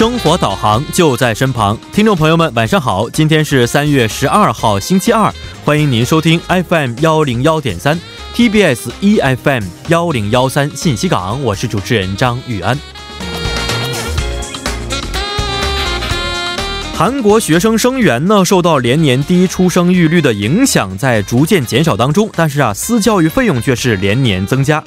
生活导航就在身旁，听众朋友们，晚上好！今天是三月十二号，星期二，欢迎您收听 FM 幺零幺点三 TBS EFM 幺零幺三信息港，我是主持人张玉安。韩国学生生源呢，受到连年低出生育率的影响，在逐渐减少当中。但是啊，私教育费用却是连年增加。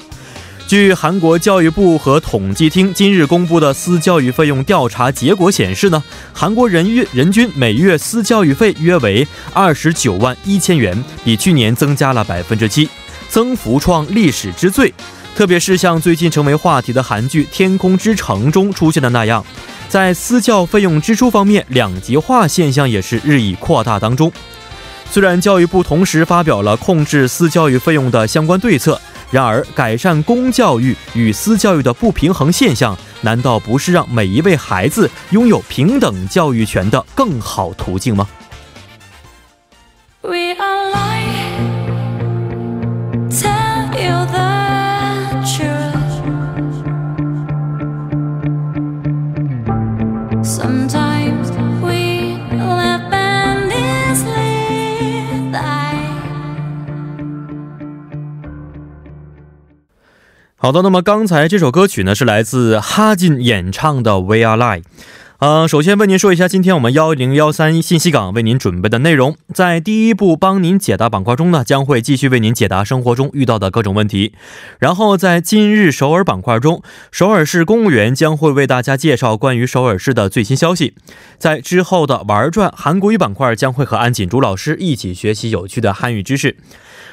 据韩国教育部和统计厅今日公布的私教育费用调查结果显示呢，韩国人月人均每月私教育费约为二十九万一千元，比去年增加了百分之七，增幅创历史之最。特别是像最近成为话题的韩剧《天空之城》中出现的那样。在私教费用支出方面，两极化现象也是日益扩大当中。虽然教育部同时发表了控制私教育费用的相关对策，然而改善公教育与私教育的不平衡现象，难道不是让每一位孩子拥有平等教育权的更好途径吗？好的，那么刚才这首歌曲呢是来自哈进演唱的《We Are Live》。呃，首先为您说一下今天我们幺零幺三信息港为您准备的内容。在第一步帮您解答板块中呢，将会继续为您解答生活中遇到的各种问题。然后在今日首尔板块中，首尔市公务员将会为大家介绍关于首尔市的最新消息。在之后的玩转韩国语板块，将会和安锦竹老师一起学习有趣的汉语知识。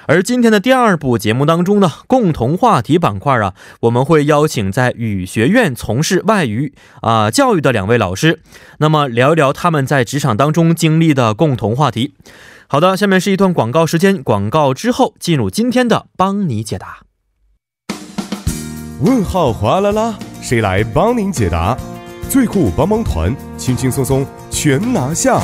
而今天的第二部节目当中呢，共同话题板块啊，我们会邀请在语学院从事外语啊教育的两位老师，那么聊一聊他们在职场当中经历的共同话题。好的，下面是一段广告时间，广告之后进入今天的帮你解答。问号哗啦啦，谁来帮您解答？最酷帮帮团，轻轻松松全拿下。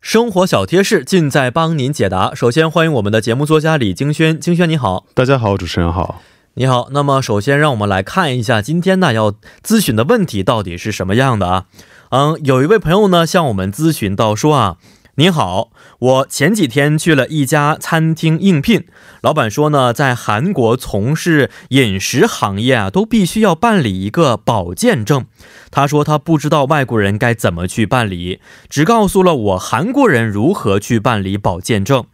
生活小贴士尽在帮您解答。首先欢迎我们的节目作家李京轩，京轩你好，大家好，主持人好，你好。那么首先让我们来看一下今天呢要咨询的问题到底是什么样的啊？嗯，有一位朋友呢向我们咨询到说啊。您好，我前几天去了一家餐厅应聘，老板说呢，在韩国从事饮食行业啊，都必须要办理一个保健证。他说他不知道外国人该怎么去办理，只告诉了我韩国人如何去办理保健证。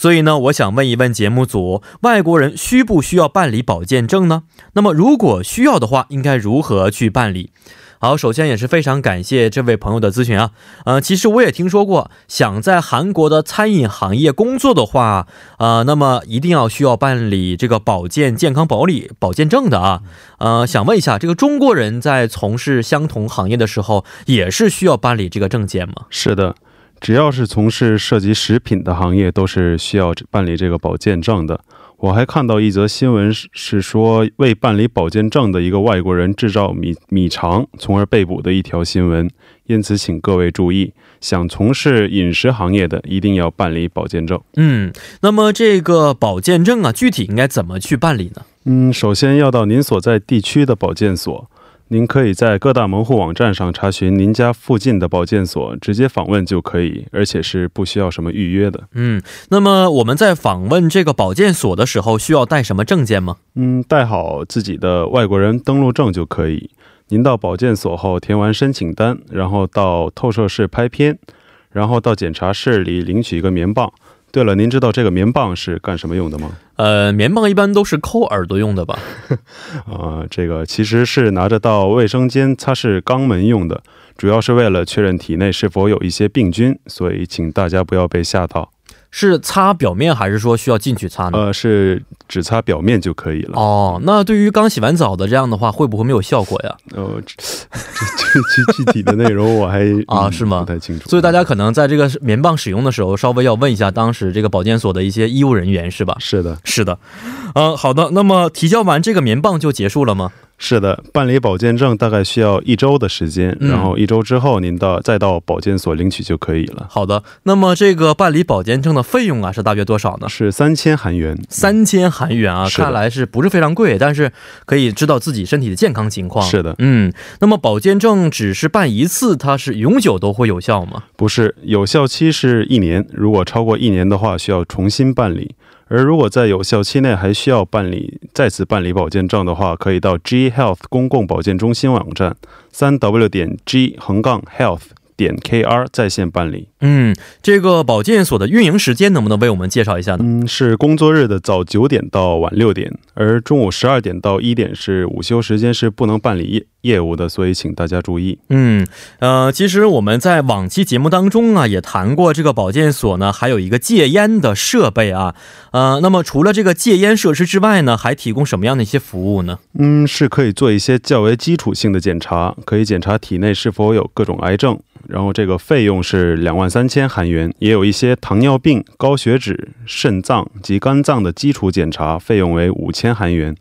所以呢，我想问一问节目组，外国人需不需要办理保健证呢？那么如果需要的话，应该如何去办理？好，首先也是非常感谢这位朋友的咨询啊，呃，其实我也听说过，想在韩国的餐饮行业工作的话，呃，那么一定要需要办理这个保健健康保理保健证的啊，呃，想问一下，这个中国人在从事相同行业的时候，也是需要办理这个证件吗？是的，只要是从事涉及食品的行业，都是需要办理这个保健证的。我还看到一则新闻，是是说为办理保健证的一个外国人制造米米肠，从而被捕的一条新闻。因此，请各位注意，想从事饮食行业的一定要办理保健证。嗯，那么这个保健证啊，具体应该怎么去办理呢？嗯，首先要到您所在地区的保健所。您可以在各大门户网站上查询您家附近的保健所，直接访问就可以，而且是不需要什么预约的。嗯，那么我们在访问这个保健所的时候，需要带什么证件吗？嗯，带好自己的外国人登录证就可以。您到保健所后填完申请单，然后到透射室拍片，然后到检查室里领取一个棉棒。对了，您知道这个棉棒是干什么用的吗？呃，棉棒一般都是抠耳朵用的吧？啊，这个其实是拿着到卫生间擦拭肛门用的，主要是为了确认体内是否有一些病菌，所以请大家不要被吓到。是擦表面还是说需要进去擦呢？呃，是只擦表面就可以了。哦，那对于刚洗完澡的这样的话，会不会没有效果呀？呃，这这具体的内容我还 啊是吗？不太清楚。所以大家可能在这个棉棒使用的时候，稍微要问一下当时这个保健所的一些医务人员，是吧？是的，是的。嗯，好的。那么提交完这个棉棒就结束了吗？是的，办理保健证大概需要一周的时间，嗯然后一周之后您到再到保健所领取就可以了，好的，那么这个办理保健证的费用啊是大约多少呢？是三千韩元。三千韩元啊，看来是不是非常贵？但是可以知道自己身体的健康情况。是的嗯，那么保健证只是办一次，它是永久都会有效吗？不是，有效期是一年，如果超过一年的话，需要重新办理。而如果在有效期内还需要办理再次办理保健证的话，可以到 G Health 公共保健中心网站三 w 点 g 横杠 health 点 kr 在线办理。嗯，这个保健所的运营时间能不能为我们介绍一下呢？嗯，是工作日的早九点到晚六点，而中午十二点到一点是午休时间，是不能办理业业务的，所以请大家注意。嗯，呃，其实我们在往期节目当中啊，也谈过这个保健所呢，还有一个戒烟的设备啊，呃，那么除了这个戒烟设施之外呢，还提供什么样的一些服务呢？嗯，是可以做一些较为基础性的检查，可以检查体内是否有各种癌症，然后这个费用是两万三千韩元，也有一些糖尿病、高血脂、肾脏及肝脏的基础检查，费用为五千韩元。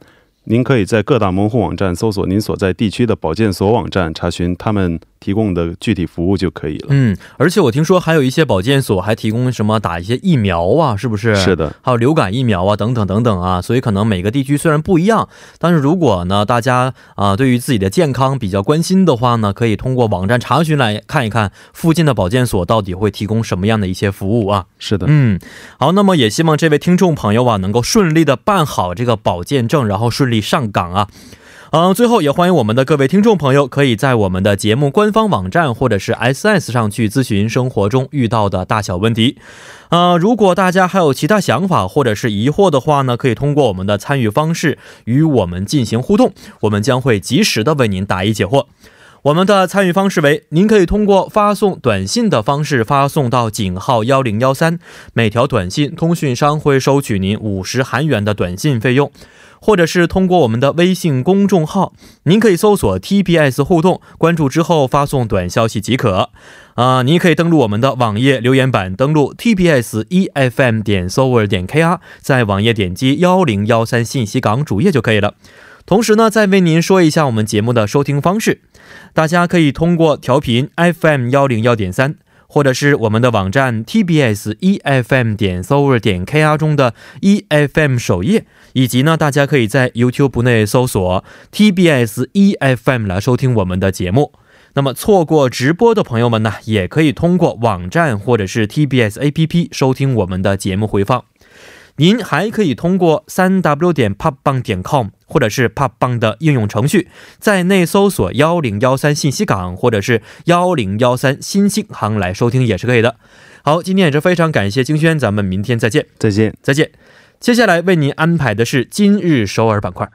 您可以在各大门户网站搜索您所在地区的保健所网站，查询他们提供的具体服务就可以了。嗯，而且我听说还有一些保健所还提供什么打一些疫苗啊，是不是？是的，还有流感疫苗啊，等等等等啊，所以可能每个地区虽然不一样，但是如果呢大家啊、对于自己的健康比较关心的话呢，可以通过网站查询来看一看附近的保健所到底会提供什么样的一些服务啊。是的。嗯，好，那么也希望这位听众朋友啊能够顺利的办好这个保健证，然后顺利上岗啊。嗯，最后也欢迎我们的各位听众朋友，可以在我们的节目官方网站或者是 SS 上去咨询生活中遇到的大小问题。呃，如果大家还有其他想法或者是疑惑的话呢，可以通过我们的参与方式与我们进行互动，我们将会及时的为您答疑解惑。我们的参与方式为：您可以通过发送短信的方式发送到井号幺零幺三，每条短信通讯商会收取您五十韩元的短信费用；或者是通过我们的微信公众号，您可以搜索 TBS 互动，关注之后发送短消息即可。啊、您可以登录我们的网页留言板，登录 tbs efm 点 s o v e r 点 kr，在网页点击幺零幺三信息港主页就可以了。同时呢，再为您说一下我们节目的收听方式，大家可以通过调频 FM 幺零幺点三，或者是我们的网站 TBS EFM 点 s o v e r 点 KR 中的 EFM 首页，以及呢，大家可以在 YouTube 内搜索 TBS EFM 来收听我们的节目。那么错过直播的朋友们呢，也可以通过网站或者是 TBS APP 收听我们的节目回放。您还可以通过三 w 点 p o p b a n g 点 com 或者是 p o p b a n g 的应用程序，在内搜索幺零幺三信息港或者是幺零幺三新星行来收听也是可以的。好，今天也是非常感谢金轩，咱们明天再见，再见。再见。接下来为您安排的是今日首尔板块。